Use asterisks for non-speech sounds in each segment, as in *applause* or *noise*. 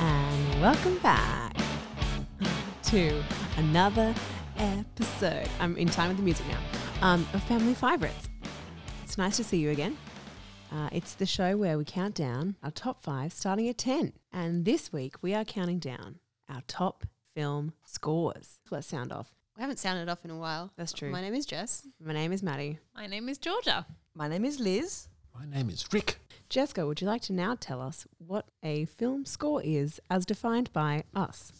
and welcome back to another episode. I'm in time with the music now. Um, of Family Favorites. It's nice to see you again. Uh, it's the show where we count down our top five starting at 10. And this week we are counting down our top film scores. Let's sound off. We haven't sounded off in a while. That's true. My name is Jess. My name is Maddie. My name is Georgia. My name is Liz. My name is Rick. Jessica, would you like to now tell us what a film score is as defined by us?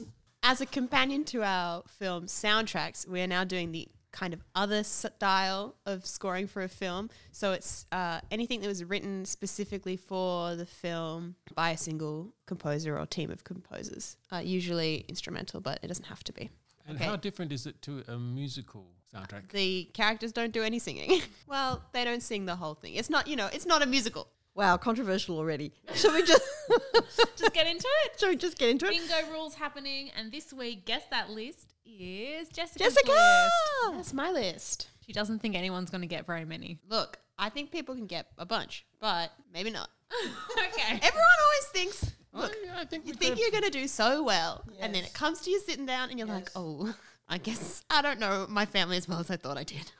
As a companion to our film soundtracks, we are now doing the kind of other style of scoring for a film. So it's uh, anything that was written specifically for the film by a single composer or team of composers, uh, usually instrumental, but it doesn't have to be. And Okay. how different is it to a musical soundtrack? The characters don't do any singing. *laughs* well, they don't sing the whole thing. It's not, you know, it's not a musical. Wow, controversial already. *laughs* Shall we just *laughs* Just get into it. shall we just get into it? Bingo rules happening, and this week, guess that list is Jessica's Jessica! list. That's my list. She doesn't think anyone's going to get very many. Look, I think people can get a bunch, but maybe not. *laughs* okay. Everyone always thinks, look, I, I think you think you're going to do so well. And then it comes to you sitting down and you're like, oh, I guess I don't know my family as well as I thought I did.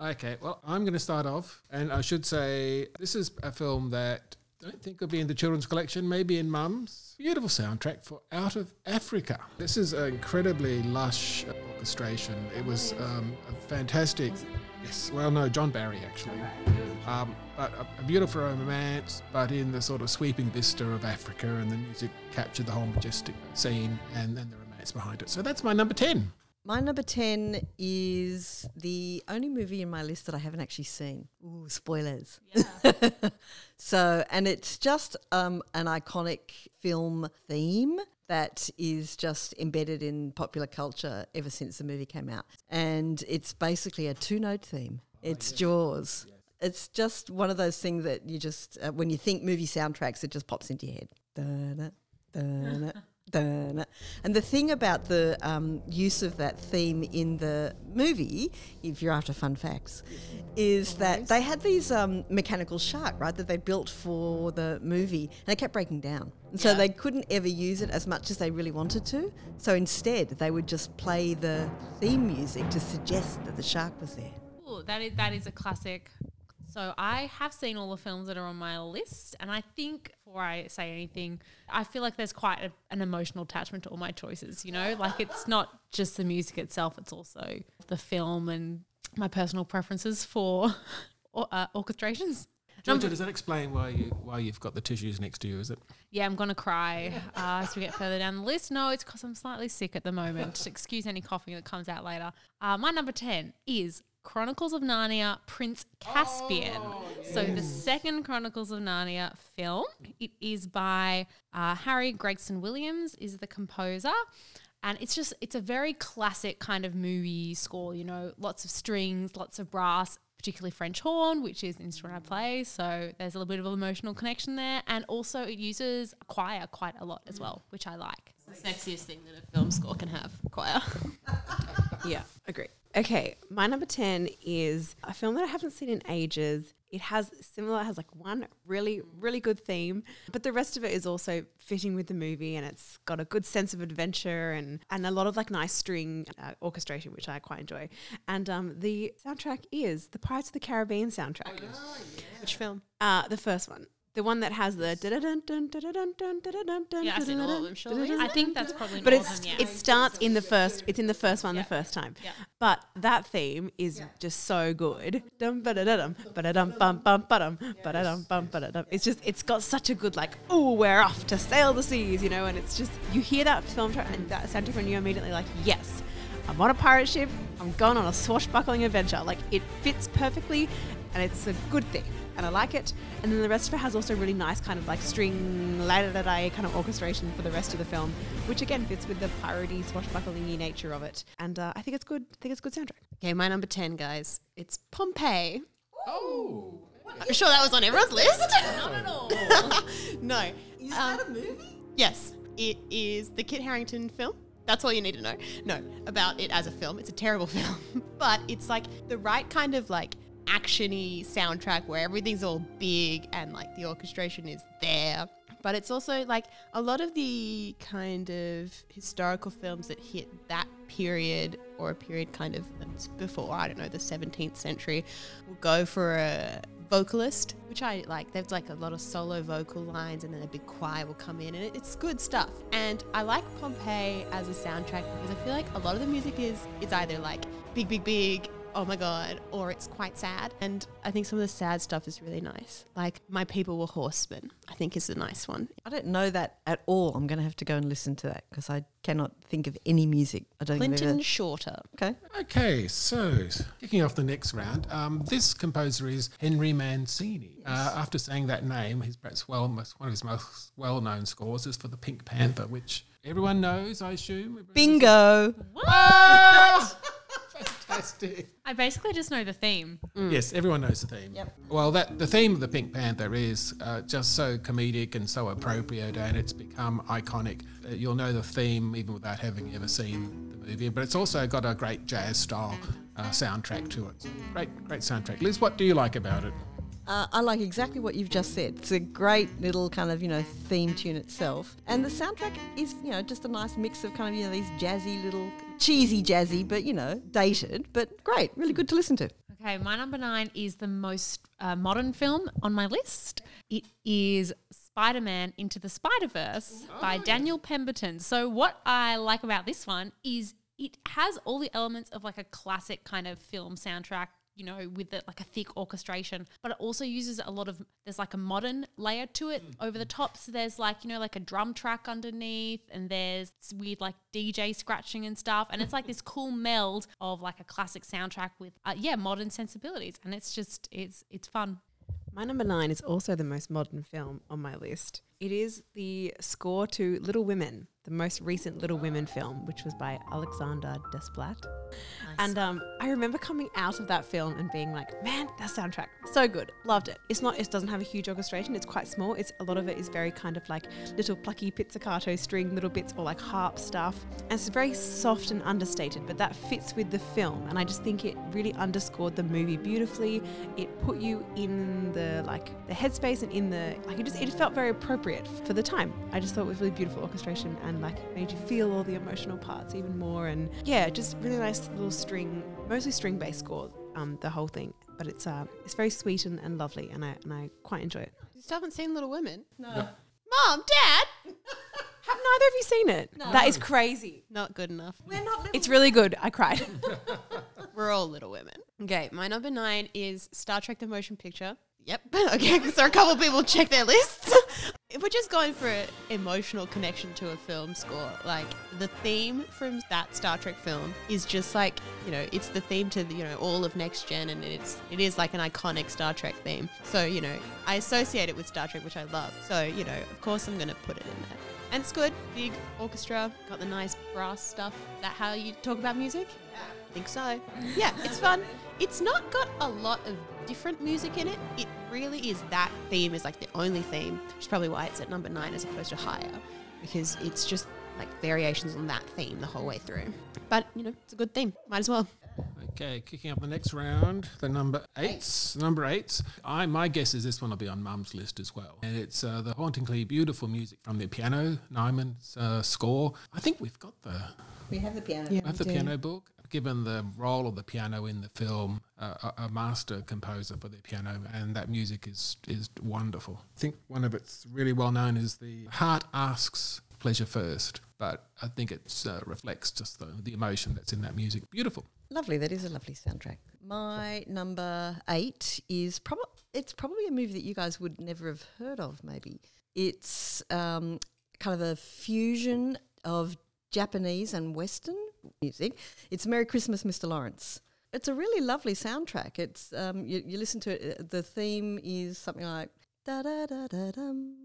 Okay, well, I'm going to start off, and I should say this is a film that I don't think will be in the children's collection, maybe in Mum's. Beautiful soundtrack for Out of Africa. This is an incredibly lush orchestration. It was um, a fantastic. Yes, well, no, John Barry actually. Um, but a, a beautiful romance, but in the sort of sweeping vista of Africa, and the music captured the whole majestic scene and, then the romance behind it. So that's my number 10. My number 10 is the only movie in my list that I haven't actually seen. Ooh, spoilers. Yeah. *laughs* So, and it's just um, an iconic film theme that is just embedded in popular culture ever since the movie came out. And it's basically a two note theme. It's Jaws. It's just one of those things that you just, uh, when you think movie soundtracks, it just pops into your head. Da-da, da-da. And the thing about the um, use of that theme in the movie, if you're after fun facts, is that they had these um, mechanical shark, right, that they built for the movie, and it kept breaking down. And so Yeah. they couldn't ever use it as much as they really wanted to. So instead, they would just play the theme music to suggest that the shark was there. Ooh, that is that is a classic. So I have seen all the films that are on my list, and I think before I say anything, I feel like there's quite a, an emotional attachment to all my choices. You know, like it's not just the music itself; it's also the film and my personal preferences for *laughs* or, uh, orchestrations. Georgia, does that explain why you why you've got the tissues next to you? Is it? Yeah, I'm gonna cry uh, as we get further down the list. No, it's because I'm slightly sick at the moment. *laughs* Excuse any coughing that comes out later. Uh, my number ten is Chronicles of Narnia: Prince Caspian. So the second Chronicles of Narnia film. It is by uh, Harry Gregson Williams. Is the composer. And it's just, it's a very classic kind of movie score, you know, lots of strings, lots of brass, particularly French horn, which is the instrument I play. So there's a little bit of an emotional connection there. And also it uses a choir quite a lot as well, which I like. It's The sexiest thing that a film score can have, choir. *laughs* Yeah, agree. Okay, my number 10 is a film that I haven't seen in ages. It has similar, it has like one really, really good theme, but the rest of it is also fitting with the movie and it's got a good sense of adventure and, and a lot of like nice string uh, orchestration, which I quite enjoy. And um, the soundtrack is the Pirates of the Caribbean soundtrack. Which film? Uh, the first one. The one that has the yeah, I've all of them. Surely, I think that's probably. But it's them, yeah. it starts in the first. It's in the first one, yeah. the first time. Yeah. But that theme is just so good. Dum ba dum ba dum bum bum ba dum ba dum bum ba dum. It's just it's got such a good like oh we're off to sail the seas you know and it's just you hear that film track and that soundtrack and you're immediately like yes I'm on a pirate ship I'm going on a swashbuckling adventure like it fits perfectly and it's a good theme and I like it. And then the rest of it has also really nice kind of like string la da da da kind of orchestration for the rest of the film, which again fits with the parody swashbuckling nature of it. And uh, I think it's good. I think it's a good soundtrack. Okay, my number 10, guys. It's Pompeii. Oh, I'm sure that was on everyone's list. *laughs* Not at all. *laughs* no. Is Um, that a movie? Yes, it is the Kit Harington film. That's all you need to know. No, about it as a film. It's a terrible *laughs* film, but it's like the right kind of like actiony soundtrack where everything's all big and like the orchestration is there. But it's also like a lot of the kind of historical films that hit that period or a period kind of before, I don't know, the 17th century, will go for a vocalist, which I like. There's like a lot of solo vocal lines, and then a big choir will come in, and it's good stuff. And I like Pompeii as a soundtrack because I feel like a lot of the music is it's either like big, big, big, oh my god, or it's quite sad. And I think some of the sad stuff is really nice. Like My People Were Horsemen, I think is a nice one. I don't know that at all. I'm going to have to go and listen to that because I cannot think of any music. I don't think Clinton ever- Shorter. Okay. Okay, so kicking off the next round, um, this composer is Henry Mancini. Uh, after saying that name, his perhaps well most, one of his most well-known scores is for the Pink Panther, which everyone knows, I assume. Everyone knows Bingo. It? Fantastic. *laughs* I basically just know the theme. Yes, everyone knows the theme. Yep. Well, that the theme of the Pink Panther is uh, just so comedic and so appropriate, and it's become iconic. Uh, you'll know the theme even without having ever seen the movie. But it's also got a great jazz style uh, soundtrack to it. Great, great soundtrack. Liz, what do you like about it? Uh, I like exactly what you've just said. It's a great little kind of, you know, theme tune itself. And the soundtrack is, you know, just a nice mix of kind of, you know, these jazzy little, cheesy jazzy, but, you know, dated, but great. Really good to listen to. Okay, my number nine is the most uh, modern film on my list. It is Spider Man Into the Spider Verse by Daniel Pemberton. So, what I like about this one is it has all the elements of like a classic kind of film soundtrack. You know, with the, like a thick orchestration, but it also uses a lot of. There's like a modern layer to it over the top. So there's like you know like a drum track underneath, and there's weird like DJ scratching and stuff, and it's like this cool meld of like a classic soundtrack with uh, yeah modern sensibilities, and it's just it's it's fun. My number nine is also the most modern film on my list. It is the score to Little Women, the most recent Little Women film, which was by Alexander Desplat. Nice. And um, I remember coming out of that film and being like, "Man, that soundtrack so good, loved it." It's not, it doesn't have a huge orchestration. It's quite small. It's a lot of it is very kind of like little plucky pizzicato string little bits or like harp stuff. And it's very soft and understated, but that fits with the film. And I just think it really underscored the movie beautifully. It put you in the like the headspace and in the like. It just it felt very appropriate for the time. I just thought it was really beautiful orchestration and like made you feel all the emotional parts even more. And yeah, just really nice little string, mostly string based score. Um, the whole thing, but it's uh, it's very sweet and, and lovely, and I and I quite enjoy it. You still haven't seen Little Women? No. Mom, Dad, *laughs* Have neither of you seen it? That is crazy. not good enough. We're not It's really good. I cried. *laughs* We're all Little Women. Okay, my number nine is Star Trek: The Motion Picture. Yep. *laughs* okay, so a couple people check their lists. If we're just going for an emotional connection to a film score, like the theme from that Star Trek film is just like you know, it's the theme to the, you know all of Next Gen, and it's it is like an iconic Star Trek theme. So you know, I associate it with Star Trek, which I love. So you know, of course, I'm gonna put it in there. And it's good. Big orchestra, got the nice brass stuff. Is that how you talk about music? Yeah. I think so. Yeah, it's fun. It's not got a lot of different music in it. It really is that theme is like the only theme, which is probably why it's at number nine as opposed to higher, because it's just like variations on that theme the whole way through. But you know, it's a good theme. Might as well. Okay, kicking up the next round, the number eights. Number eights. I my guess is this one will be on Mum's list as well, and it's uh, the hauntingly beautiful music from the piano Nyman's uh, score. I think we've got the We have the piano. I have the piano book. Given the role of the piano in the film, uh, a, a master composer for the piano, and that music is is wonderful. I think one of it's really well known is the heart asks pleasure first, but I think it uh, reflects just the, the emotion that's in that music. Beautiful. Lovely. That is a lovely soundtrack. My number eight is probably it's probably a movie that you guys would never have heard of. Maybe it's um, kind of a fusion of Japanese and Western music. It's Merry Christmas, Mr. Lawrence. It's a really lovely soundtrack. It's um, you, you listen to it. uh, The theme is something like da da da da dum.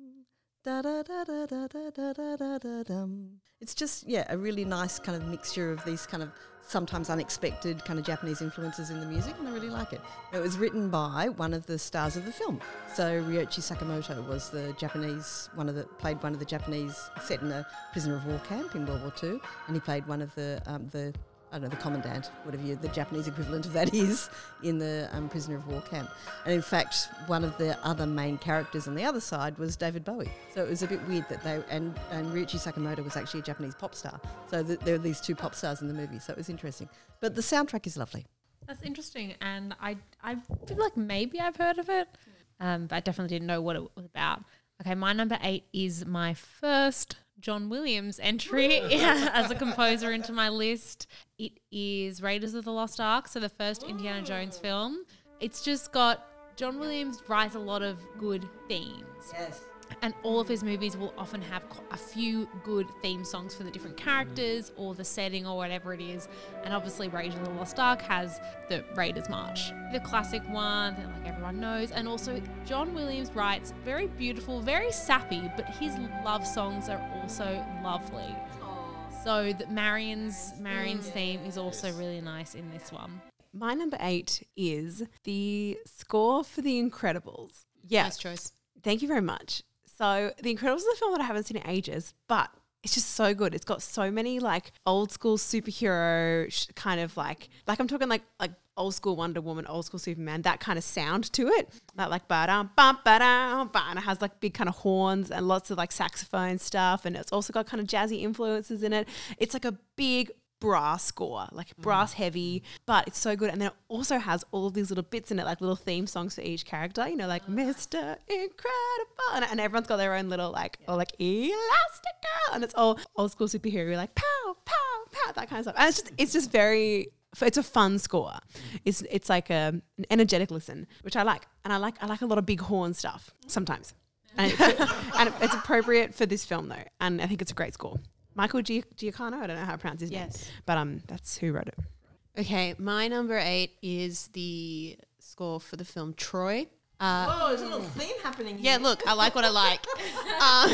It's just yeah, a really nice kind of mixture of these kind of sometimes unexpected kind of Japanese influences in the music, and I really like it. It was written by one of the stars of the film. So Ryuichi Sakamoto was the Japanese one of the played one of the Japanese set in a prisoner of war camp in World War II, and he played one of the um, the I don't know, the commandant, whatever you, the Japanese equivalent of that *laughs* is, in the um, prisoner of war camp. And in fact, one of the other main characters on the other side was David Bowie. So it was a bit weird that they, and, and Ryuichi Sakamoto was actually a Japanese pop star. So th- there are these two pop stars in the movie. So it was interesting. But the soundtrack is lovely. That's interesting, and I I feel like maybe I've heard of it, um, but I definitely didn't know what it was about. Okay, my number eight is my first John Williams entry *laughs* as a composer into my list. It is Raiders of the Lost Ark, so the first Indiana Jones film. It's just got John Williams writes a lot of good themes. Yes. And all of his movies will often have a few good theme songs for the different mm. characters or the setting or whatever it is. And obviously, Raiders of the Lost Ark has the Raiders March, the classic one that like everyone knows. And also, John Williams writes very beautiful, very sappy, but his love songs are also lovely. So that Marion's Marion's mm. theme is also really nice in this one. My number eight is the score for The Incredibles. Yeah, Nice choice. thank you very much. So, The Incredibles is a film that I haven't seen in ages, but it's just so good. It's got so many like old school superhero sh- kind of like like I'm talking like like old school Wonder Woman, old school Superman, that kind of sound to it. That like ba dum bum ba dum ba and it has like big kind of horns and lots of like saxophone stuff and it's also got kind of jazzy influences in it. It's like a big brass score, like mm. brass heavy, but it's so good. And then it also has all of these little bits in it, like little theme songs for each character, you know, like oh, Mr. Incredible. And, and everyone's got their own little, like, or like Elastic Girl. And it's all old school superhero, like pow, pow, pow, that kind of stuff. And it's just, it's just very, it's a fun score. Mm. It's, it's like a, an energetic listen, which I like. And I like, I like a lot of big horn stuff sometimes. And, it- *laughs* and it's appropriate for this film though. And I think it's a great score. Michael Gi- Giacano, I don't know how to pronounce his name, but um, that's who wrote it. Okay, my number eight is the score for the film Troy. Uh, Oh, there's a little theme happening yeah, look, I like what I like. *laughs* um,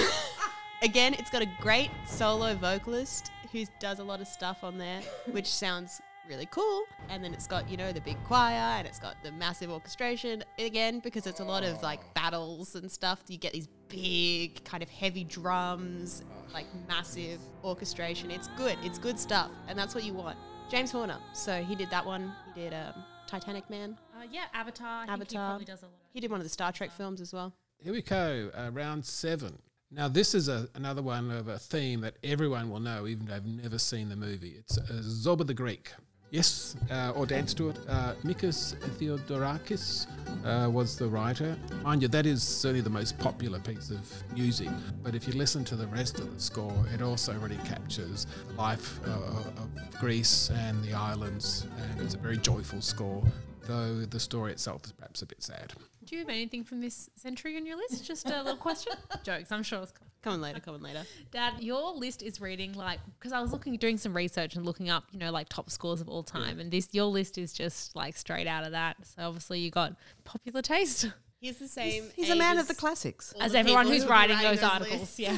again, it's got a great solo vocalist who does a lot of stuff on there, which sounds really cool. And then it's got, you know, the big choir and it's got the massive orchestration. Again, because it's a lot of like battles and stuff, you get these big, kind of heavy drums, like massive orchestration. It's good. It's good stuff. And that's what you want. James Horner. So he did that one. He did um, Titanic Man. Uh, yeah, Avatar. I think he Avatar. probably does a lot. He did one of the Star Trek films as well. Here we go, uh, round seven. Now, this is a, another one of a theme that everyone will know, even though they've never seen the movie. It's uh, Zorba the Greek. Yes, uh, or danced to it. Uh, Mikis Theodorakis uh, was the writer. Mind you, that is certainly the most popular piece of music. But if you listen to the rest of the score, it also really captures the life uh, of Greece and the islands, and it's a very joyful score. Though the story itself is perhaps a bit sad. Do you have anything from this century on your list? Just a little question. *laughs* Jokes. I'm sure it's cool. Coming later, coming later. Dad, your list is reading like because I was looking, doing some research and looking up, you know, like top scores of all time, and this your list is just like straight out of that. So obviously you got popular taste, He's the same. He's a man of the classics. as the everyone who's who writing write those articles. lists. Yeah.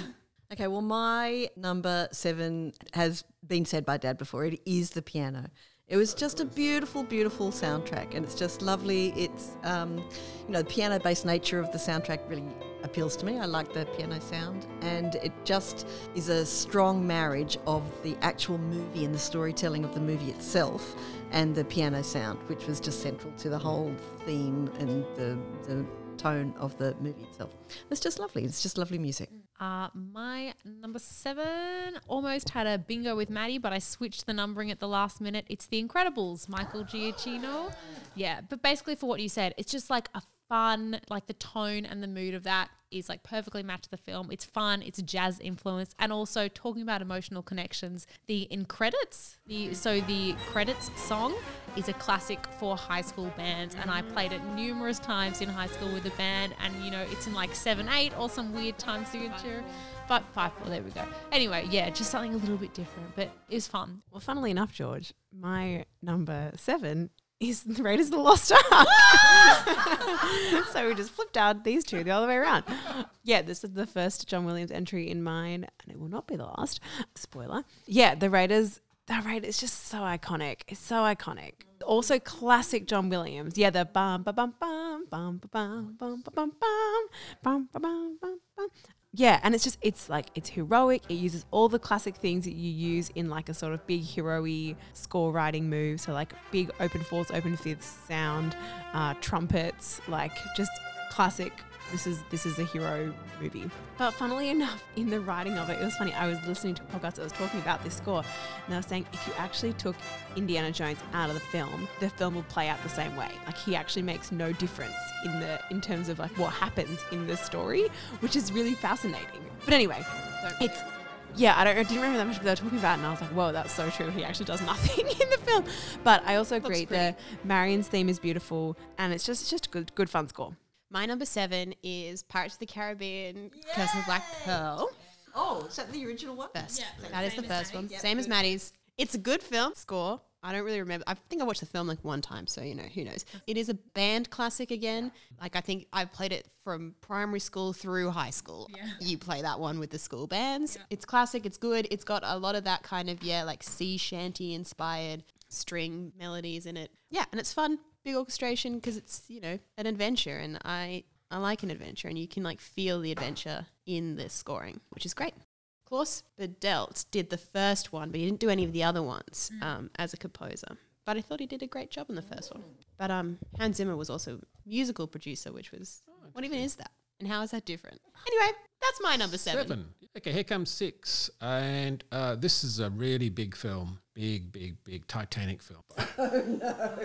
Okay, well, my number seven has been said by Dad before. It is the piano. It was just a beautiful, beautiful soundtrack, and it's just lovely. It's, um, you know, the piano-based nature of the soundtrack really appeals to me. I like the piano sound, and it just is a strong marriage of the actual movie and the storytelling of the movie itself, and the piano sound, which was just central to the whole theme and the, the tone of the movie itself. It's just lovely. It's just lovely music. Uh, my number seven almost had a bingo with Maddie, but I switched the numbering at the last minute. It's The Incredibles, Michael Giacchino. Yeah, but basically for what you said, it's just like a fun, like the tone and the mood of that is like perfectly matched the film. It's fun, it's jazz influence, and also talking about emotional connections. The in credits, the so the credits song is a classic for high school bands, and I played it numerous times in high school with a band, and you know it's in like seven eight or some weird time signature. But five four, there we go. Anyway, yeah, just something a little bit different, but it's fun. Well, funnily enough, George, my number seven is the Raiders of the Lost Ark. *laughs* so we just flipped out these two the other way around. Yeah, this is the first John Williams entry in mine, and it will not be the last. Spoiler. Yeah, the Raiders. The Raiders is just so iconic. It's so iconic. Also, classic John Williams. Yeah, the bum ba bum bum bum ba bum bum ba bum bum bum ba bum bum bum. Yeah, and it's just it's like it's heroic. It uses all the classic things that you use in like a sort of big hero-y score writing move. So like big open fourths, open fifths sound, uh, trumpets, like just classic. This is this is a hero movie. But funnily enough, in the writing of it, it was funny. I was listening to a podcast that was talking about this score, and they were saying if you actually took Indiana Jones out of the film, the film would play out the same way. Like he actually makes no difference in the in terms of like what happens in the story, which is really fascinating. But anyway, it's yeah, I don't I didn't remember that much, but they were talking about it, and I was like, whoa, that's so true. He actually does *laughs* nothing in the film. But I also agree the Marion's theme is beautiful, and it's just it's just a good good fun score. My number seven is Pirates of the Caribbean, Curse of the Black Pearl. Oh, is that the original one? First. that is the first one. Same as Maddie's. It's a good film. Score. I don't really remember. I think I watched the film like one time, so you know, who knows. It is a band classic again. Like I think I played it from primary school through high school. Yeah. You play that one with the school bands. It's classic, it's good. It's got a lot of that kind of, yeah, like sea shanty inspired string melodies in it. Yeah, and it's fun. Big orchestration because it's, you know, an adventure and I I like an adventure and you can like feel the adventure in the scoring, which is great. Klaus Badelt did the first one, but he didn't do any of the other ones um, as a composer. But I thought he did a great job on the first one. But um, Hans Zimmer was also musical producer, which was what even is that? And how is that different? Anyway, that's my number seven. Seven. Okay, here comes six. And uh, this is a really big film. Big, big, big Titanic film. *laughs* Oh, no.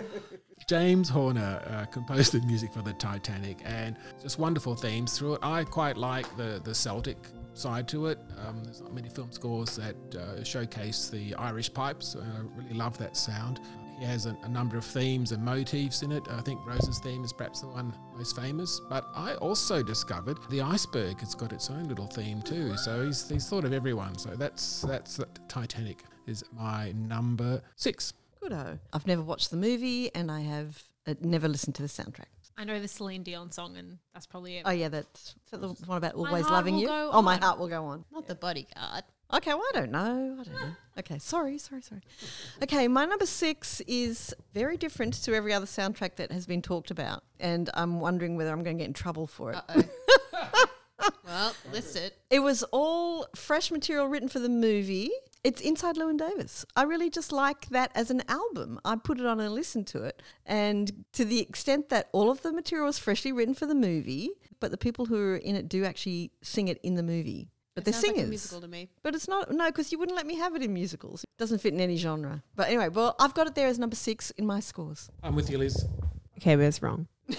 James Horner uh, composed the music for the Titanic and just wonderful themes through it. I quite like the, the Celtic side to it. Um, there's not many film scores that uh, showcase the Irish pipes. I really love that sound. He has a, a number of themes and motifs in it. I think Rose's theme is perhaps the one most famous. But I also discovered the iceberg has got its own little theme too. So he's, he's thought of everyone. So that's that's that Titanic is my number six. Goodo. I've never watched the movie and I have uh, never listened to the soundtrack. I know the Celine Dion song, and that's probably it. Oh yeah, that's the one about always loving you. go Oh, my heart will go on. Not the bodyguard. Okay, well I don't know. I don't know. Okay, sorry, sorry, sorry. Okay, my number six is very different to every other soundtrack that has been talked about, and I'm wondering whether I'm going to get in trouble for it. Uh oh. *laughs* well, list it. It was all fresh material written for the movie. It's Inside Llewyn Davis. I really just like that as an album. I put it on and listened to it. And to the extent that all of the material was freshly written for the movie, but the people who are in it do actually sing it in the movie. But they're Sounds like a singers. musical to me. But it's not, no, because you wouldn't let me have it in musicals. It doesn't fit in any genre. But anyway, well, I've got it there as number six in my scores. I'm with you, Liz. Okay, but it's wrong. *laughs*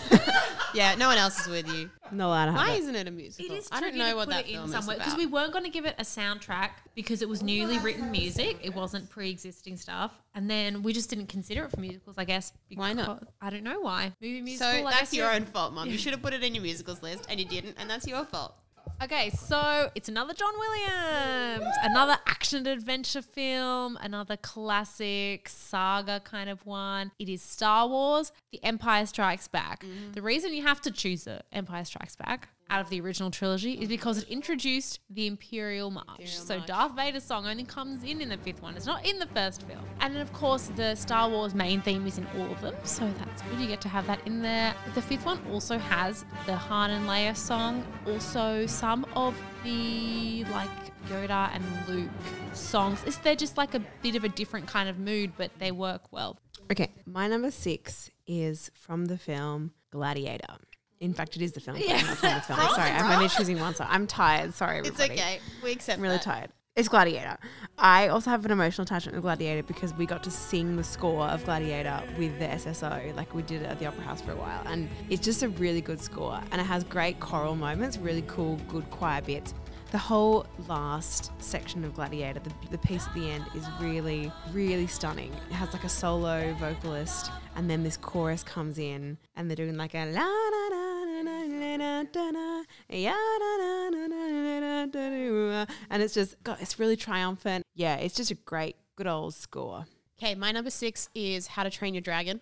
Yeah, no one else is with you. No, I'm not allowed have Why it. isn't it a musical? It is I don't know to what put that it in film is somewhere about. because we weren't going to give it a soundtrack because it was oh, newly written music. It wasn't pre-existing stuff, and then we just didn't consider it for musicals. I guess. Why not? I don't know why. Movie musical. so I that's your own fault, Mum. You *laughs* should have put it in your musicals list, and you didn't, and that's your fault. Okay, so it's another John Williams, another action adventure film, another classic saga kind of one. It is Star Wars: The Empire Strikes Back. Mm-hmm. The reason you have to choose The Empire Strikes Back out of the original trilogy is because it introduced the Imperial March. so Darth Vader's song only comes in in the fifth one. It's not in the first film. And then of course the Star Wars main theme is in all of them, so that's good. You get to have that in there. The fifth one also has the Han and Leia song, also some of the like Yoda and Luke songs. It's, they're just like a bit of a different kind of mood, but they work well. Okay, my number six is from the film Gladiator. In fact, it is the film. but not from the film. *laughs* Sorry, I'm only choosing one song. I'm tired. Sorry, It's okay. We accept I'm really that. tired. It's Gladiator. I also have an emotional attachment to Gladiator because we got to sing the score of Gladiator with the SSO. Like we did it at the Opera House for a while. And it's just a really good score. And it has great choral moments, really cool, good choir bits. The whole last section of Gladiator, the, the piece at the end, is really, really stunning. It has like a solo vocalist, and then this chorus comes in, and they're doing like a la da da da da da da da ya da da da da da da da and it's just God, it's really triumphant. Yeah, it's just a great, good old score. Okay, my number six is How to Train Your Dragon.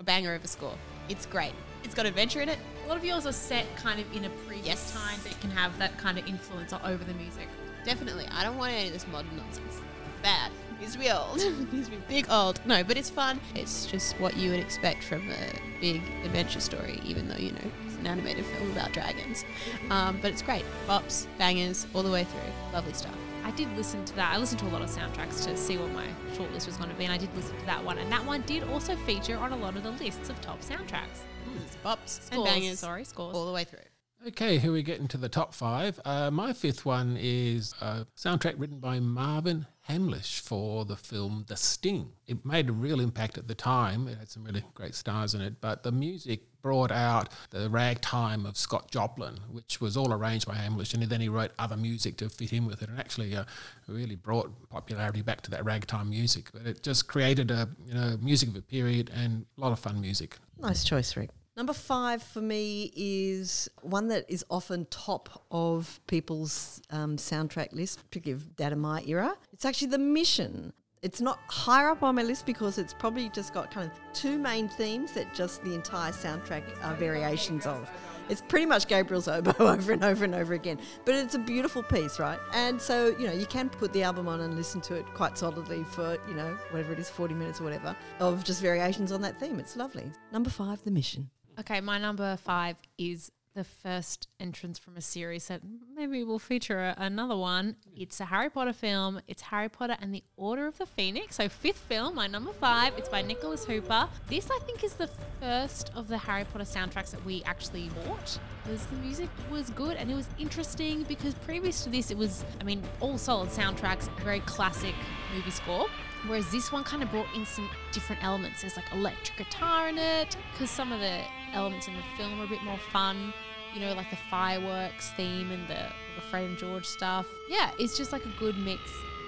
A banger of a score. It's great. It's got adventure in it. A lot of yours are set kind of in a previous Yes. time that can have that kind of influence over the music. Definitely. I don't want any of this modern nonsense. Bad. Needs to be old. *laughs* Needs to be big old. No, but it's fun. It's just what you would expect from a big adventure story, even though, you know, it's an animated film about dragons. Um, but it's great. Bops, bangers, all the way through. Lovely stuff. I did listen to that. I listened to a lot of soundtracks to see what my shortlist was going to be, and I did listen to that one. And that one did also feature on a lot of the lists of top soundtracks. It's bops and bangers sorry, scores. all the way through. Okay, here we get into the top five. Uh, my fifth one is a soundtrack written by Marvin Hamlisch for the film The Sting. It made a real impact at the time. It had some really great stars in it, but the music brought out the ragtime of Scott Joplin, which was all arranged by Hamlisch, and then he wrote other music to fit in with it, and actually uh, really brought popularity back to that ragtime music. But it just created a you know music of a period and a lot of fun music. Nice choice, Rick. Number five for me is one that is often top of people's um, soundtrack list, particularly Dad and my era. It's actually The Mission. It's not higher up on my list because it's probably just got kind of two main themes that just the entire soundtrack are variations of. It's pretty much Gabriel's oboe *laughs* over and over and over again, but it's a beautiful piece, right? And so, you know, you can put the album on and listen to it quite solidly for, you know, whatever it is, 40 minutes or whatever, of just variations on that theme. It's lovely. Number five, The Mission. Okay, my number five is the first entrance from a series that maybe will feature a, another one. It's a Harry Potter film. It's Harry Potter and the Order of the Phoenix. So fifth film, my number five. It's by Nicholas Hooper. This I think is the first of the Harry Potter soundtracks that we actually bought because the music was good and it was interesting because previous to this it was I mean all solid soundtracks, very classic movie score. Whereas this one kind of brought in some different elements. There's like electric guitar in it because some of the elements in the film are a bit more fun. You know, like the fireworks theme and the, the Fred and George stuff. Yeah, it's just like a good mix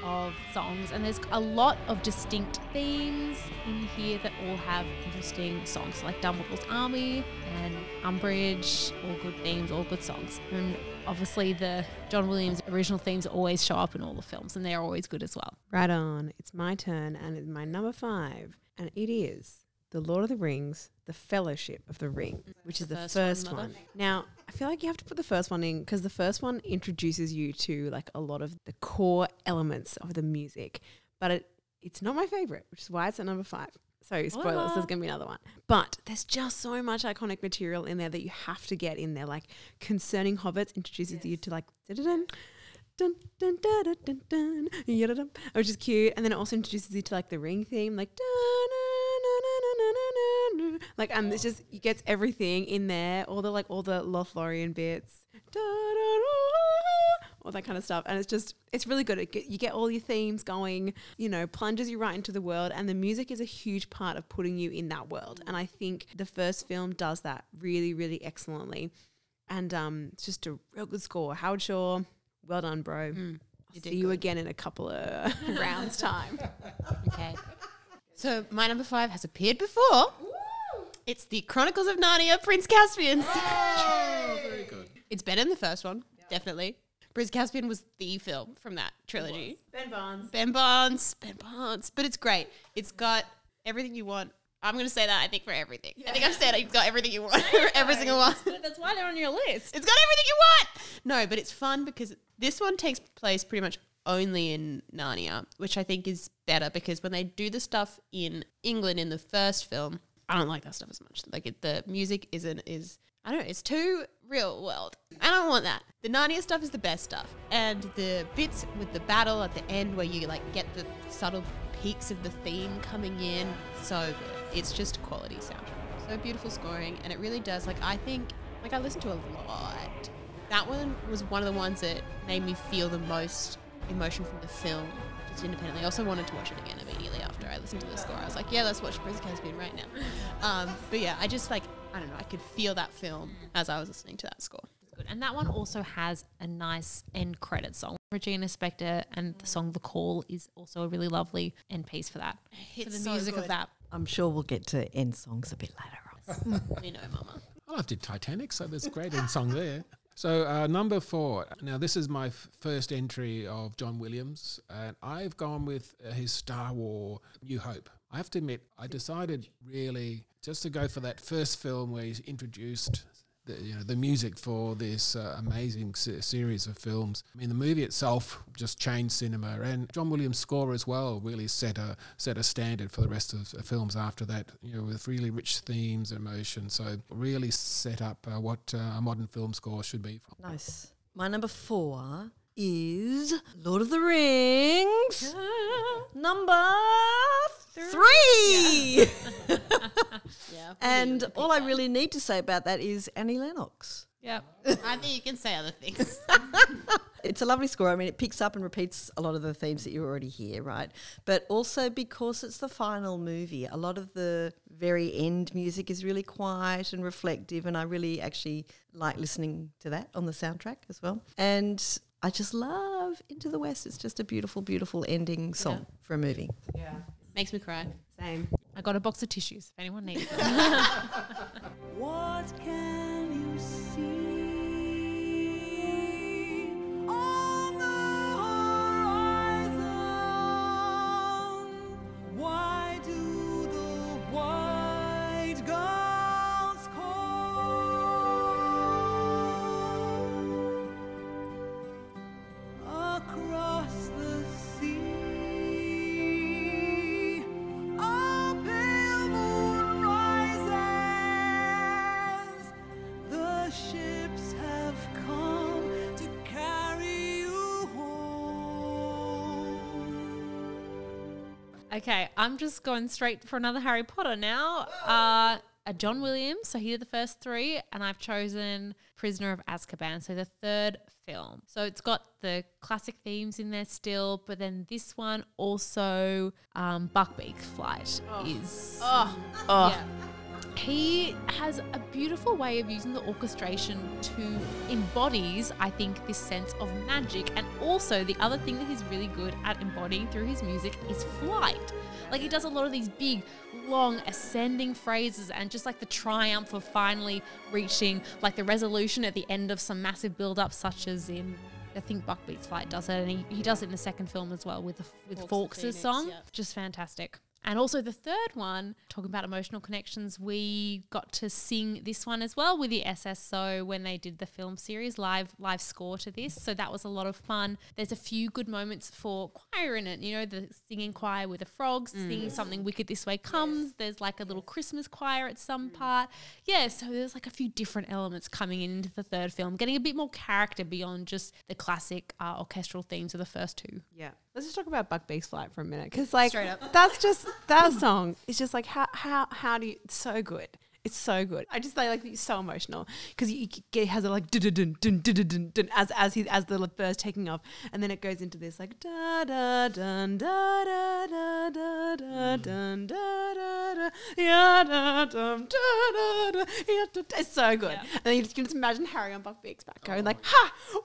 of songs, and there's a lot of distinct themes in here that all have interesting songs, like Dumbledore's Army and Umbridge. All good themes, all good songs. And obviously, the John Williams original themes always show up in all the films, and they're always good as well. Right on. It's my turn, and it's my number five, and it is The Lord of the Rings, The Fellowship of the Ring, mm. which is the first one, first Mother? one. Now, I feel like you have to put the first one in because the first one introduces you to like a lot of the core elements of the music, but it it's not my favorite, which is why it's at number five. So spoilers, there's gonna be another one. But there's just so much iconic material in there that you have to get in there. Like concerning hobbits introduces you to like dun dun dun dun dun dun dun which is cute. And then it also introduces you to like the ring theme, like dun, like and it's just it gets everything in there, all the like all the Lothlorien bits, all that kind of stuff. And it's just it's really good. It get, you get all your themes going, you know, plunges you right into the world, and the music is a huge part of putting you in that world. And I think the first film does that really, really excellently. And um, it's just a real good score. Howard Shore, well done, bro. I'll see you again in a couple of *laughs* rounds time. *laughs* Okay. So my number five has appeared before. It's the Chronicles of Narnia, Prince Caspian. Oh, very good. It's better than the first one, definitely. Prince Caspian was the film from that trilogy. Ben Barnes. Ben Barnes, Ben Barnes. But it's great. It's got everything you want. I'm going to say that, I think, for everything. I think I've said it's got everything you want for every single one. That's why they're on your list. It's got everything you want. No, but it's fun because this one takes place pretty much only in Narnia, which I think is better because when they do the stuff in England in the first film, I don't like that stuff as much. Like it, the music isn't is I don't know, it's too real world. I don't want that. The Narnia stuff is the best stuff. And the bits with the battle at the end where you like get the subtle peaks of the theme coming in, so good. It's just quality soundtrack. So beautiful scoring and it really does like I think like I listened to a lot. That one was one of the ones that made me feel the most emotion from the film just independently. I also wanted to watch it again after I listened to the score. I was like, yeah, let's watch Prince Caspian right now. Um, but yeah, I just like, I don't know, I could feel that film as I was listening to that score. good. And that one also has a nice end credit song. Regina Spektor and the song The Call is also a really lovely end piece for that. For It's the so music of that. I'm sure we'll get to end songs a bit later on. *laughs* You know, Mama. I loved it Titanic, so there's a great end song there. So uh, number four. Now this is my f- first entry of John Williams, and I've gone with uh, his Star War New Hope. I have to admit, I decided really just to go for that first film where he's introduced the, you know, the music for this uh, amazing se- series of films. I mean, the movie itself just changed cinema, and John Williams' score as well really set a set a standard for the rest of the films after that. You know, with really rich themes and emotion. So really set up uh, what uh, a modern film score should be. For. Nice. My number four is Lord of the Rings. number three. Yeah. *laughs* *laughs* and all I really need to say about that is Annie Lennox. Yeah. I think you can say other things. *laughs* *laughs* It's a lovely score. I mean, it picks up and repeats a lot of the themes that you already hear, right? But also because it's the final movie, a lot of the very end music is really quiet and reflective, and I really actually like listening to that on the soundtrack as well. And I just love Into the West. It's just a beautiful, beautiful ending song for a movie. Yeah. Makes me cry. Same. I got a box of tissues if anyone needs *laughs* them. *laughs* What can you see Okay, I'm just going straight for another Harry Potter now. Uh, a John Williams, so he did the first three, and I've chosen Prisoner of Azkaban, so the third film. So it's got the classic themes in there still, but then this one also, um, Buckbeak Flight is. Oh. Oh. Yeah. He has a beautiful way of using the orchestration to embodies, I think, this sense of magic. And also, the other thing that he's really good at embodying through his music is flight. Like, he does a lot of these big, long, ascending phrases and just like the triumph of finally reaching, like, the resolution at the end of some massive build up, such as in. I think Buckbeak's Flight does it, and he, he does it in the second film as well with the, with Phoenix, song. yeah. Just fantastic. And also the third one, talking about emotional connections, we got to sing this one as well with the SSO when they did the film series live live score to this. So that was a lot of fun. There's a few good moments for choir in it. You know, the singing choir with the frogs singing something wicked this way comes. There's like a little Christmas choir at some part. Yeah, so there's like a few different elements coming into the third film, getting a bit more character beyond just the classic uh, orchestral themes of the first two. Yeah. Let's just talk about Buckbeak's Flight for a minute. Because, like, Straight up. that's just, that song is just like, how, how, how do you, so good. It's so good. I just like, like it's so emotional because he, has a like dun dun dun dun dun dun as as he as the bird's taking off, and then it goes into this like da da dun da da da da da dun da da da ya da dum da da da ya da. It's so good. And then you just, you can just imagine Harry on Buckbeak's back going like ha woo.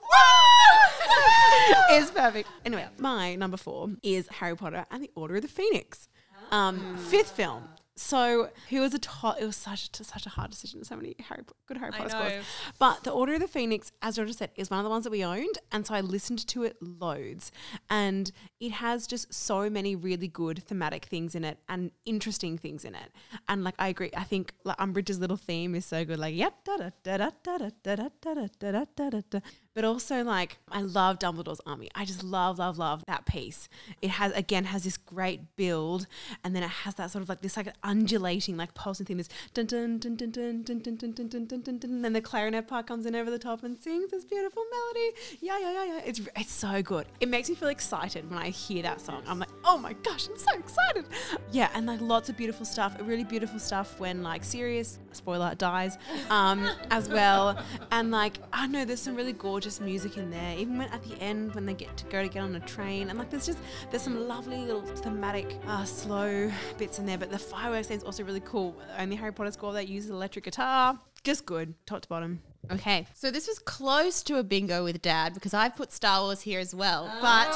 *laughs* it's perfect. Anyway, my number four is Harry Potter and the Order of the Phoenix, um, fifth film. So he was a to- it was such a, such a hard decision. So many Harry good Harry I Potter know. scores. But the Order of the Phoenix, as Georgia said, is one of the ones that we owned, and so I listened to it loads, and it has just so many really good thematic things in it and interesting things in it. And like I agree, I think like Umbridge's little theme is so good. Like yep, da da da da da da da da da da da da. But also like I love Dumbledore's army. I just love love love that piece. It has again has this great build, and then it has that sort of like this like undulating like pulsing theme. This dun dun dun dun dun dun dun dun dun dun dun dun. And then the clarinet part comes in over the top and sings this beautiful melody. Yeah yeah yeah yeah. It's it's so good. It makes me feel excited when I hear that song. I'm like oh my gosh, I'm so excited. Yeah, and like lots of beautiful stuff. Really beautiful stuff when like Sirius spoiler dies um, as well. And like I know, there's some really gorgeous music in there. Even when at the end when they get to go to get on a train, and like there's just there's some lovely little thematic uh, slow bits in there. But the fireworks scene's also really cool. Only Harry Potter score that uses electric guitar. Just good, top to bottom. Okay, so this was close to a bingo with Dad because I've put Star Wars here as well, but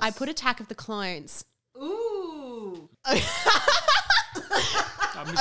I put Attack of the Clones. Ooh. *laughs*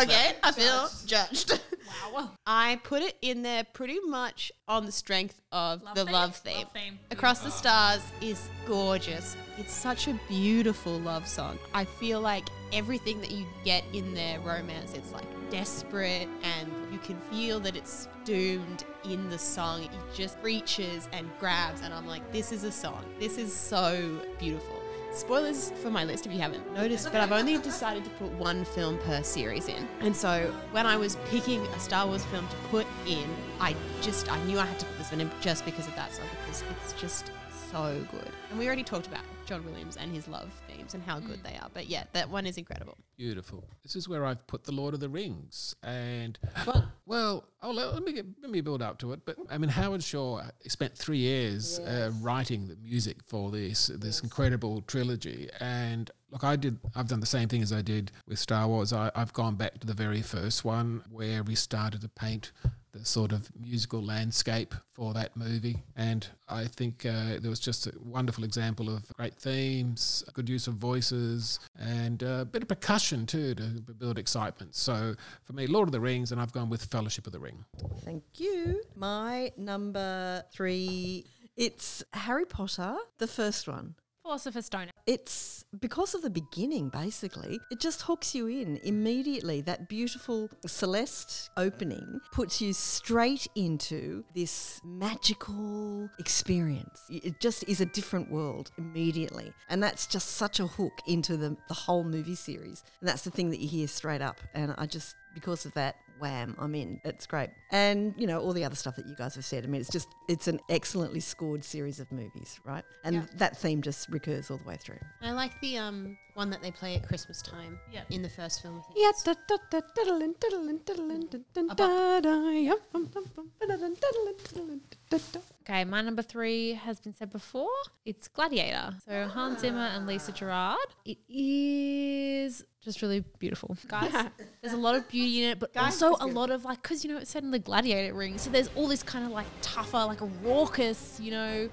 Okay, I feel judged. *laughs* Ah, wow. I put it in there pretty much on the strength of Love the theme? love theme. Love theme. Across the Stars is gorgeous. It's such a beautiful love song. I feel like everything that you get in their romance, it's like desperate and you can feel that it's doomed in the song. It just reaches and grabs, and I'm like, this is a song. This is so beautiful. Spoilers for my list if you haven't noticed, but I've only decided to put one film per series in. And so when I was picking a Star Wars film to put in, I just I knew I had to put this one in just because of that song because it's just so good. And we already talked about John Williams and his love themes and how good they are. But yeah, that one is incredible. Beautiful. This is where I've put the Lord of the Rings, and well, well, oh, let, let me get, let me build up to it. But I mean, Howard Shore spent three years uh, writing the music for this this incredible trilogy, and look, I did. I've done the same thing as I did with Star Wars. I, I've gone back to the very first one where we started to paint the sort of musical landscape for that movie. And I think uh, there was just a wonderful example of great themes, good use of voices, and a bit of percussion too to build excitement. So for me, Lord of the Rings, and I've gone with Fellowship of the Ring. Thank you. My number three, it's Harry Potter, the first one. Philosopher's Stone. It's because of the beginning, basically. It just hooks you in immediately. That beautiful Celeste opening puts you straight into this magical experience. It just is a different world immediately. And that's just such a hook into the, the whole movie series. And that's the thing that you hear straight up. And I just, because of that, wham, I'm in. It's great. And, you know, all the other stuff that you guys have said. I mean, it's just, it's an excellently scored series of movies, right? And Yeah. that theme just recurs all the way through. I like the um one that they play at Christmas time Yeah. in the first film. Yeah, Okay, my number three has been said before. It's Gladiator. So Hans Zimmer and Lisa Gerrard. It is just really beautiful, *laughs* guys. There's a lot of beauty in it, but also a lot of like, because you know it's set in the gladiator ring, so there's all this kind of like tougher, like raucous, you know,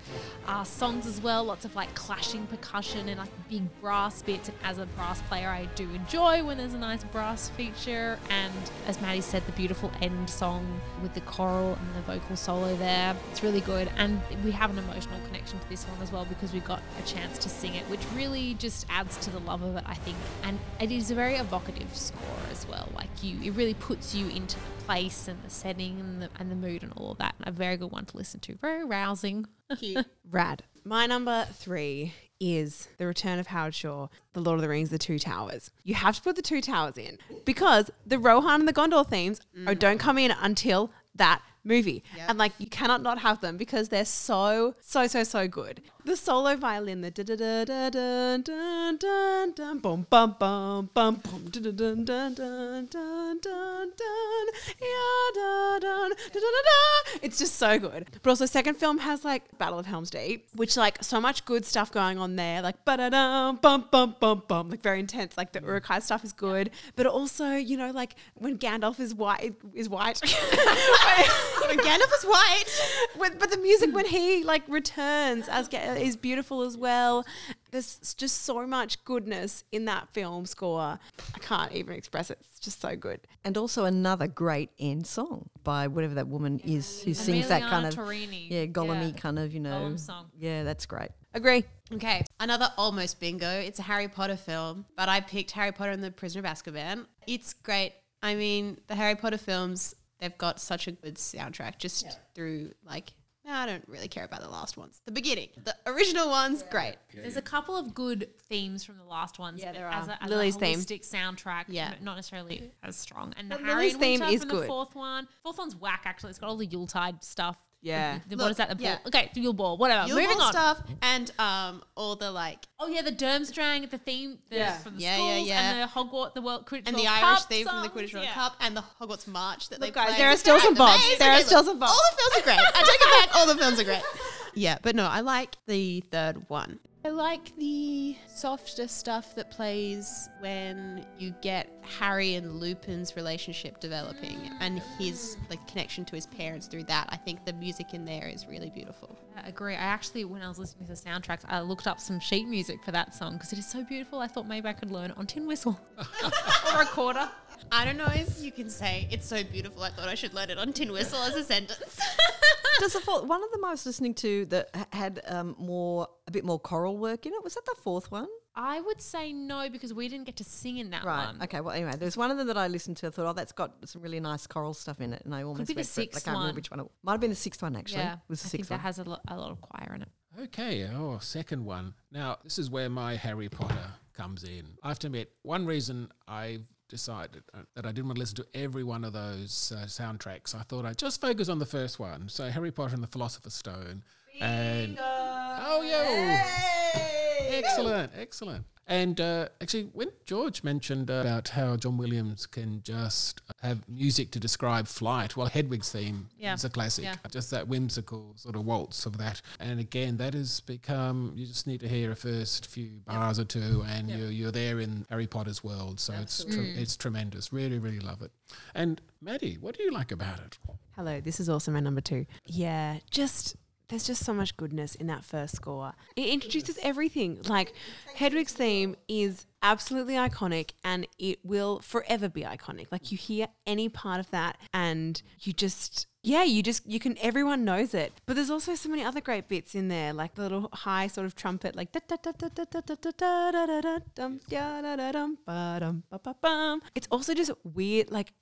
uh, songs as well. Lots of like clashing percussion and like big brass bits. And as a brass player, I do enjoy when there's a nice brass feature. And as Maddie said, the beautiful end song with the choral and the vocal solo there. It's really good. And we have an emotional connection to this one as well because we got a chance to sing it, which really just adds to the love of it, I think. And it is a very evocative score as well. Like you, it really puts you into the place and the setting and the, and the mood and all of that. A very good one to listen to. Very rousing. Cute. *laughs* Rad. My number three is The Return of Howard Shore, The Lord of the Rings, The Two Towers. You have to put the Two Towers in because the Rohan and the Gondor themes mm. are, don't come in until that movie. Yep. And like you cannot not have them because they're so, so, so, so good. The solo violin, the da da da da dun dun dun dun bum bum bum bum bum da da dun dun dun dun dun ya da dun da da da da. It's just so good. But also, second film has like Battle of Helm's Deep, which like so much good stuff going on there, like ba da dum bum bum bum bum, like very intense. Like the mm. Uruk-hai stuff is good, but also you know like when Gandalf is white is white. *laughs* *laughs* *laughs* when Gandalf is white. With, but the music when he like returns as Ga- is beautiful as well. There's just so much goodness in that film score. I can't even express it. It's just so good. And also another great end song by whatever that woman is who sings that kind of Torrini. yeah Gollum kind of you know Gollum song. yeah that's great. Agree. Okay, another almost bingo. It's a Harry Potter film, but I picked Harry Potter and the Prisoner of Azkaban. It's great. I mean, the Harry Potter films, they've got such a good soundtrack just through like I don't really care about the last ones. The beginning, the original ones, great. There's a couple of good themes from the last ones. Yeah, but there as are. A, as Lily's a theme. holistic soundtrack. Yeah. not necessarily as strong. And the But Harry Lily's and theme Winter is from good. the fourth one, fourth one's whack. Actually, it's got all the Yuletide stuff. Yeah. The- what Look, is that? The ball. yeah. Okay, the Yule Ball. Whatever. Yule Moving Ball on. stuff and um all the like Oh yeah, the Durmstrang, the theme the, Yeah. from the Yeah, yeah, schools, yeah. and the Hogwarts, the World Quidditch and World the Irish Cup theme from the songs, Quidditch World yeah. Cup and the Hogwarts March that they Look, guys, play. there are still some bobs. Amazing. There are Okay, still look, some bobs. All the films are great. I take it back. All the films are great. *laughs* Yeah, but no, I like the third one. I like the softer stuff that plays when you get Harry and Lupin's relationship developing and his like connection to his parents through that. I think the music in there is really beautiful. I agree. I actually, when I was listening to the soundtracks, I looked up some sheet music for that song because it is so beautiful. I thought maybe I could learn it on tin whistle *laughs* or recorder. I don't know if you can say it's so beautiful. I thought I should learn it on tin whistle as a sentence. *laughs* Does the fourth one of them I was listening to that had um, more a bit more choral work in it? Was that the fourth one? I would say no because we didn't get to sing in that Right. one. Okay. Well, anyway, there's one of them that I listened to. I thought, oh, that's got some really nice choral stuff in it, and I almost Could be the went for it. I can't remember which one. It might have been the sixth one actually. Yeah, It was the I think sixth that one. has a, lo- a lot of choir in it. Okay, oh, second one. Now, this is where my Harry Potter comes in. I have to admit, one reason I've decided uh, that I didn't want to listen to every one of those uh, soundtracks, I thought I'd just focus on the first one. So, Harry Potter and the Philosopher's Stone. And oh yeah, excellent, excellent. And uh, actually, when George mentioned uh, about how John Williams can just have music to describe flight, well, Hedwig's theme Yeah. is a classic. Yeah. Just that whimsical sort of waltz of that. And again, that has become, you just need to hear a first few bars or two, and you're, you're there in Harry Potter's world. So it's, tre- it's tremendous. Really, really love it. And Maddie, what do you like about it? Hello, this is also my number two. Yeah, just there's just so much goodness in that first score. It introduces everything. Like Hedwig's theme is absolutely iconic and it will forever be iconic. Like you hear any part of that and you just yeah, you just you can everyone knows it. But there's also so many other great bits in there, like the little high sort of trumpet, like da da da da da da da da da da da da dum da da da dum ba dum ba ba bum. It's also just weird. Like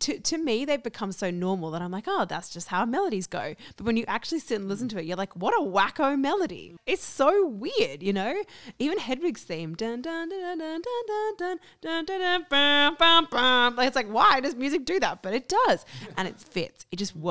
to to me, they've become so normal that I'm like, oh, that's just how melodies go. But when you actually sit and listen to it, you're like, what a wacko melody! It's so weird, you know. Even Hedwig's theme, dun dun dun dun dun dun dun dun dun bum bum bum. Like it's like, why does music do that? But it does, and it fits. It just works.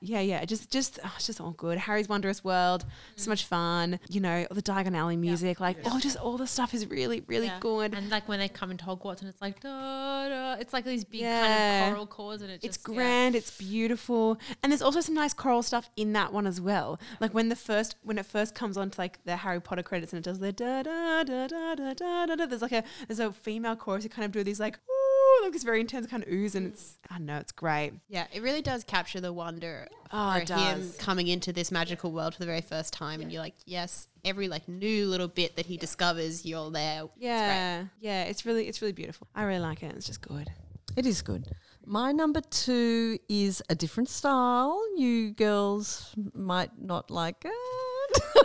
Yeah, yeah. Just just oh, it's just all good. Harry's Wondrous World, so mm. much fun. You know, the Diagon Alley music, like all oh, just all the stuff is really really Yeah. good. And like when they come into Hogwarts and it's like da da, it's like these big kind of choral chords and it It's just, yeah. grand, it's beautiful, and there's also some nice choral stuff in that one as well. Like when the first, when it first comes onto like the Harry Potter credits and it does the da da da da da da da. da, There's like a there's a female chorus who kind of do these like ooh, like this very intense kind of ooze, and it's I don't know, it's great. Yeah, it really does capture the wonder Oh, for him does. coming into this magical world for the very first time, and you're like, yes, every like new little bit that he discovers, you're there. It's great. Yeah, yeah, it's really it's really beautiful. I really like it. It's just good. It is good. My number two is a different style. You girls might not like it.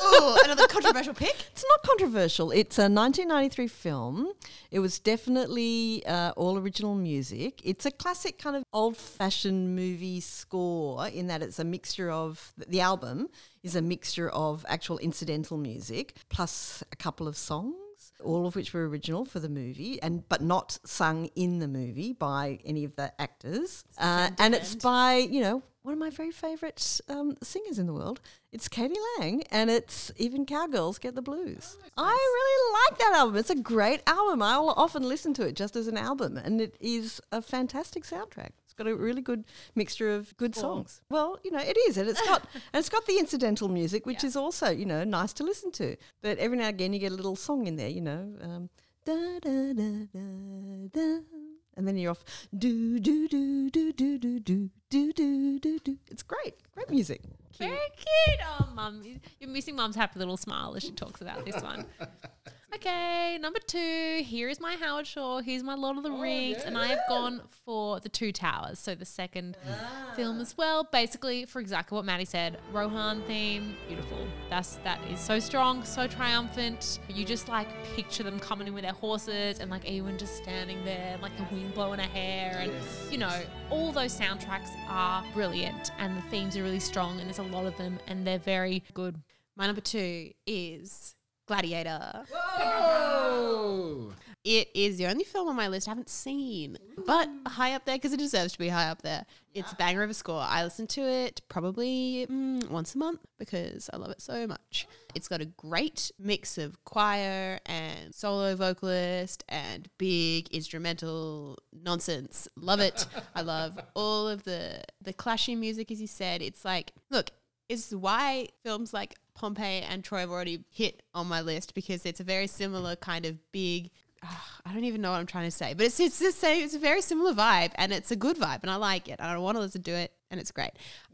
Ooh, another controversial pick. It's not controversial. It's a 1993 film. It was definitely uh, all original music. It's a classic kind of old fashioned movie score in that it's a mixture of the album is a mixture of actual incidental music plus a couple of songs. All of which were original for the movie, and but not sung in the movie by any of the actors. Uh, and it's by you know one of my very favourite um, singers in the world. It's k.d. lang, and it's even cowgirls get the blues. I really like that album. It's a great album. I will often listen to it just as an album, and it is a fantastic soundtrack. It's got a really good mixture of good songs. Well, you know, it is, and it's got *laughs* and it's got the incidental music, which is also you know nice to listen to. But every now and again, you get a little song in there, you know. Um, da, da, da. And then you're off do do do do do do do do do do do. It's great, great music. Very cute. Oh, mum, you're missing mum's happy little smile as she talks about this one. *laughs* Okay, number two. Here is my Howard Shore. Here's my Lord of the oh, Rings, and I have gone for the Two Towers, so the second ah. film as well. Basically, for exactly what Maddie said, Rohan theme, beautiful. That's that is so strong, so triumphant. You just like picture them coming in with their horses, and like Éowyn just standing there, and, like the wind blowing her hair, and you know, all those soundtracks are brilliant, and the themes are really strong, and there's a lot of them, and they're very good. My number two is Gladiator. Oh! It is the only film on my list I haven't seen, but high up there because it deserves to be high up there. It's a banger of a score. I listen to it probably mm, once a month because I love it so much. It's got a great mix of choir and solo vocalist and big instrumental nonsense. Love it. I love *laughs* all of the the clashing music, as you said. It's like, look, it's why films like Pompeii and Troy have already hit on my list because it's a very similar kind of big. ah, I don't even know what I'm trying to say, but it's it's the same. It's a very similar vibe, and it's a good vibe, and I like it. I don't want to listen to it, and it's great.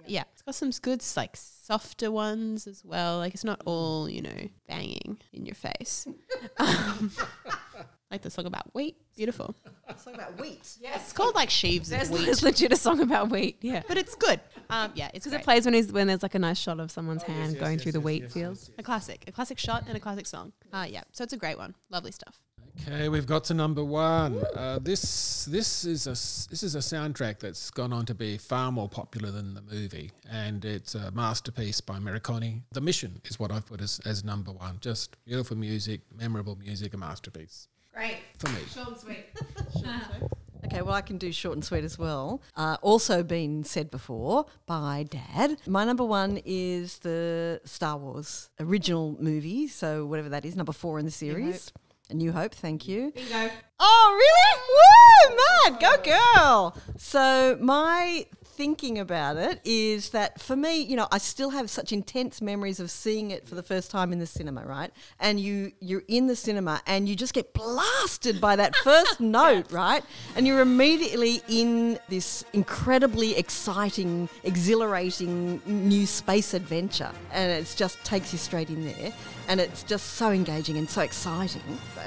Yeah, it's got some good like softer ones as well. Like it's not all you know banging in your face. Um, *laughs* *laughs* like the song about wheat. Beautiful. Talk about wheat. Yes. It's called like sheaves There's, of wheat, there's legit a song about wheat. Yeah. but it's good. Um, yeah, it's Because it plays when he's when there's like a nice shot of someone's hand going through the wheat fields. a classic, a classic shot and a classic song. Uh, yeah, so it's a great one. Lovely stuff. Okay, we've got to number one. Uh, this this is a s- this is a soundtrack that's gone on to be far more popular than the movie, and it's a masterpiece by Morricone. The Mission is what I've put as, as number one. Just beautiful music, memorable music, a masterpiece Great. for me. Short and sweet. *laughs* *laughs* Okay, well, I can do short and sweet as well. Uh, also been said before by Dad. My number one is the Star Wars original movie, so whatever that is, number four in the series. A New Hope, thank you. Bingo. Oh, really? Woo, mad, go girl. So my thinking about it is that for me, you know, I still have such intense memories of seeing it for the first time in the cinema, right? And you you're in the cinema and you just get blasted by that first *laughs* note, right? And you're immediately in this incredibly exciting, exhilarating new space adventure. And it just takes you straight in there. And it's just so engaging and so exciting.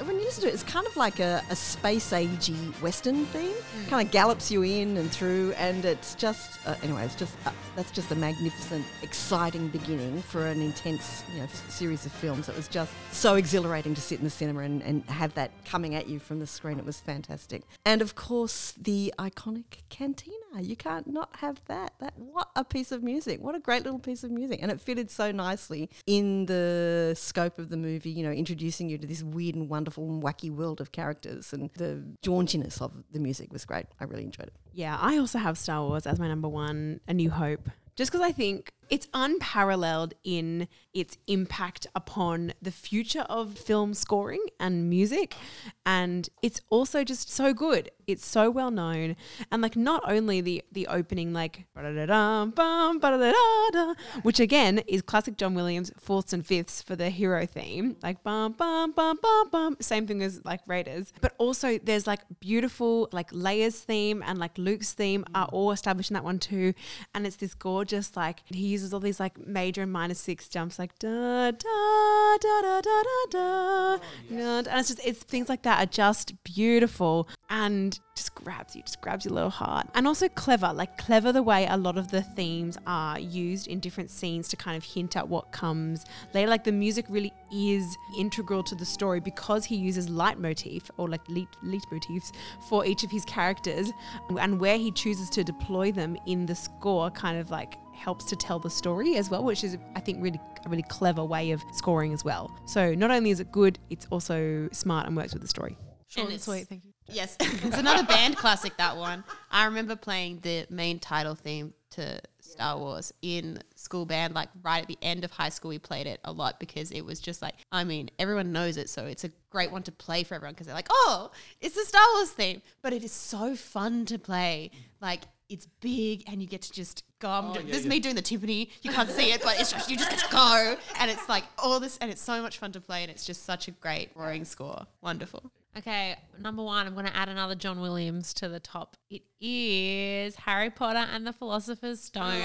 When you listen to it, it's kind of like a, a space agey Western theme. Kind of gallops you in and through, and it's just uh, anyway. It's just uh, that's just a magnificent, exciting beginning for an intense, you know, f- series of films. It was just so exhilarating to sit in the cinema and, and have that coming at you from the screen. It was fantastic, and of course the iconic cantina. Ah, you can't not have that. That what a piece of music! What a great little piece of music, and it fitted so nicely in the scope of the movie. You know, introducing you to this weird and wonderful and wacky world of characters, and the jauntiness of the music was great. I really enjoyed it. Yeah, I also have Star Wars as my number one, A New Hope. Just because I think it's unparalleled in its impact upon the future of film scoring and music. And it's also just so good. It's so well known. And like not only the the opening like which again is classic John Williams fourths and fifths for the hero theme. Like bum bum bum bum bum. Same thing as like Raiders. But also there's like beautiful like Leia's theme and like Luke's theme are all established in that one too. And it's this gorgeous like he uses all these like major and minor six jumps like da da da da da da da. Oh, and it's just it's things like that are just beautiful and just grabs you, just grabs your little heart. And also clever, like clever the way a lot of the themes are used in different scenes to kind of hint at what comes later. Like the music really is integral to the story because he uses leitmotif or like lead, leitmotifs for each of his characters and where he chooses to deploy them in the score kind of like helps to tell the story as well, which is I think really a really clever way of scoring as well. So not only is it good, it's also smart and works with the story. Short and sweet, thank you. Yes, *laughs* it's another band classic. That one. I remember playing the main title theme to Star Wars in school band. Like right at the end of high school, we played it a lot because it was just like, I mean, everyone knows it, so it's a great one to play for everyone because they're like, oh, it's the Star Wars theme. But it is so fun to play. Like it's big and you get to just go. I'm oh, doing, this is me doing the timpani. You can't see it, but it's just you just get to go, and it's like all this, and it's so much fun to play, and it's just such a great roaring score. Wonderful. Okay, number one, I'm going to add another John Williams to the top. It is Harry Potter and the Philosopher's Stone.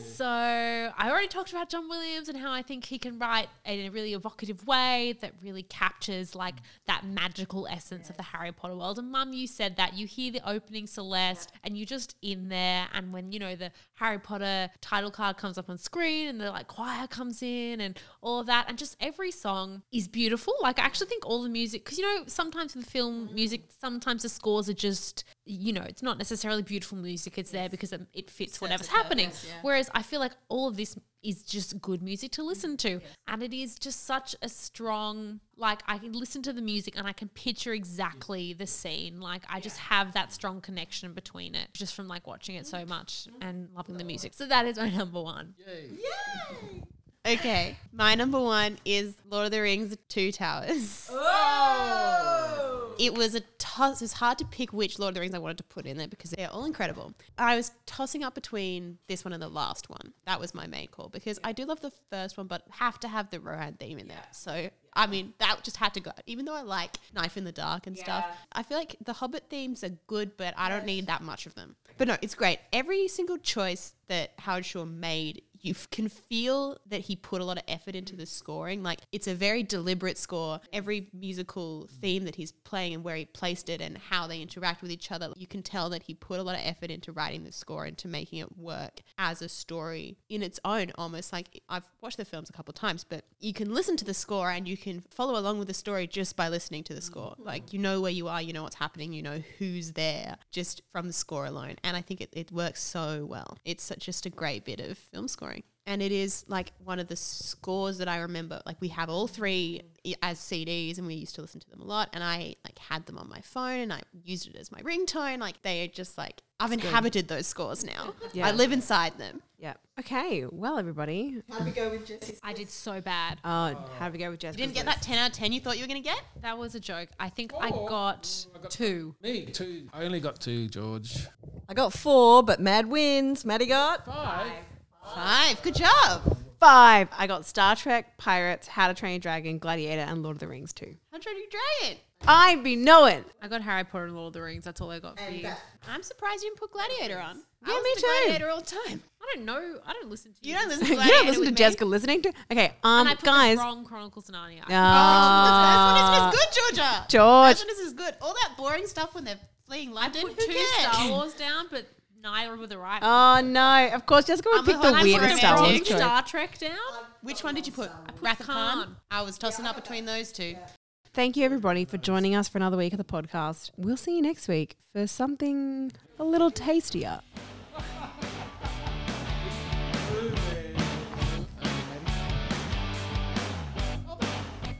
So I already talked about John Williams and how I think he can write in a really evocative way that really captures like that magical essence of the Harry Potter world. And Mum, you said that you hear the opening Celeste and you're just in there. And when you know the Harry Potter title card comes up on screen and the like choir comes in and all of that, and just every song is beautiful. Like I actually think all the music, because you know sometimes with film music, sometimes the scores are just you know, it's not necessarily beautiful music. It's there because it, it fits whatever's happening. Whereas I feel like all of this is just good music to listen to. And it is just such a strong, like, I can listen to the music and I can picture exactly the scene. Like, I just have that strong connection between it just from like watching it so much and loving the music. So that is my *laughs* number one. Yay. Okay, my number one is Lord of the Rings: Two Towers. Oh. It was a toss. It was hard to pick which Lord of the Rings I wanted to put in there because they're all incredible. I was tossing up between this one and the last one. That was my main call because I do love the first one, but have to have the Rohan theme in there. So I mean, that just had to go. Even though I like Knife in the Dark and stuff, I feel like the Hobbit themes are good, but I don't need that much of them. But no, it's great. Every single choice that Howard Shore made, you can feel that he put a lot of effort into the scoring. Like it's a very deliberate score. Every musical theme that he's playing and where he placed it and how they interact with each other, you can tell that he put a lot of effort into writing the score and to making it work as a story in its own. Almost like I've watched the films a couple of times, but you can listen to the score and you can follow along with the story just by listening to the score. Mm-hmm. Like you know where you are, you know what's happening, you know who's there just from the score alone. And I think it, it works so well. It's such, just a great bit of film scoring. And it is like one of the scores that I remember. Like we have all three as CDs, and we used to listen to them a lot. And I like had them on my phone, and I used it as my ringtone. Like they are just like I've inhabited those scores now. Yeah. I live inside them. Yeah. Okay. Well, everybody. How'd we go with Jesse? I did so bad. Oh, how did we go with Jess? You didn't get that ten out of ten you thought you were gonna get. That was a joke. I think I oh. Oh, got two. Me, two. I only got two, George. I got four, but Mad wins. Maddie got Five. Five. Good job. Five. I got Star Trek, Pirates, How to Train Your Dragon, Gladiator, and Lord of the Rings too. Hundred you dragon. I be knowing. I got Harry Potter and Lord of the Rings. That's all I got for you. I'm surprised you didn't put Gladiator on. Yeah, I me listen to too. Gladiator all the time. I don't know. I don't listen to You You don't listen to *laughs* you don't listen to with me. Jessica listening to. Okay, um, And I put guys. the wrong Chronicles of Narnia. Ah, Oh, the first one isn't good, Georgia. George. The first one isn't good. All that boring stuff when they're fleeing I London. put Who two cares? Star Wars down, but neither were the right. Oh, one. Oh no! Of course, Jessica would I'm pick the weirdest for Star Wars choice. Star Trek down. Which one did you put? put Wrath of Khan. Khan. I was tossing up between those two. Thank you, everybody, for joining us for another week of the podcast. We'll see you next week for something a little tastier.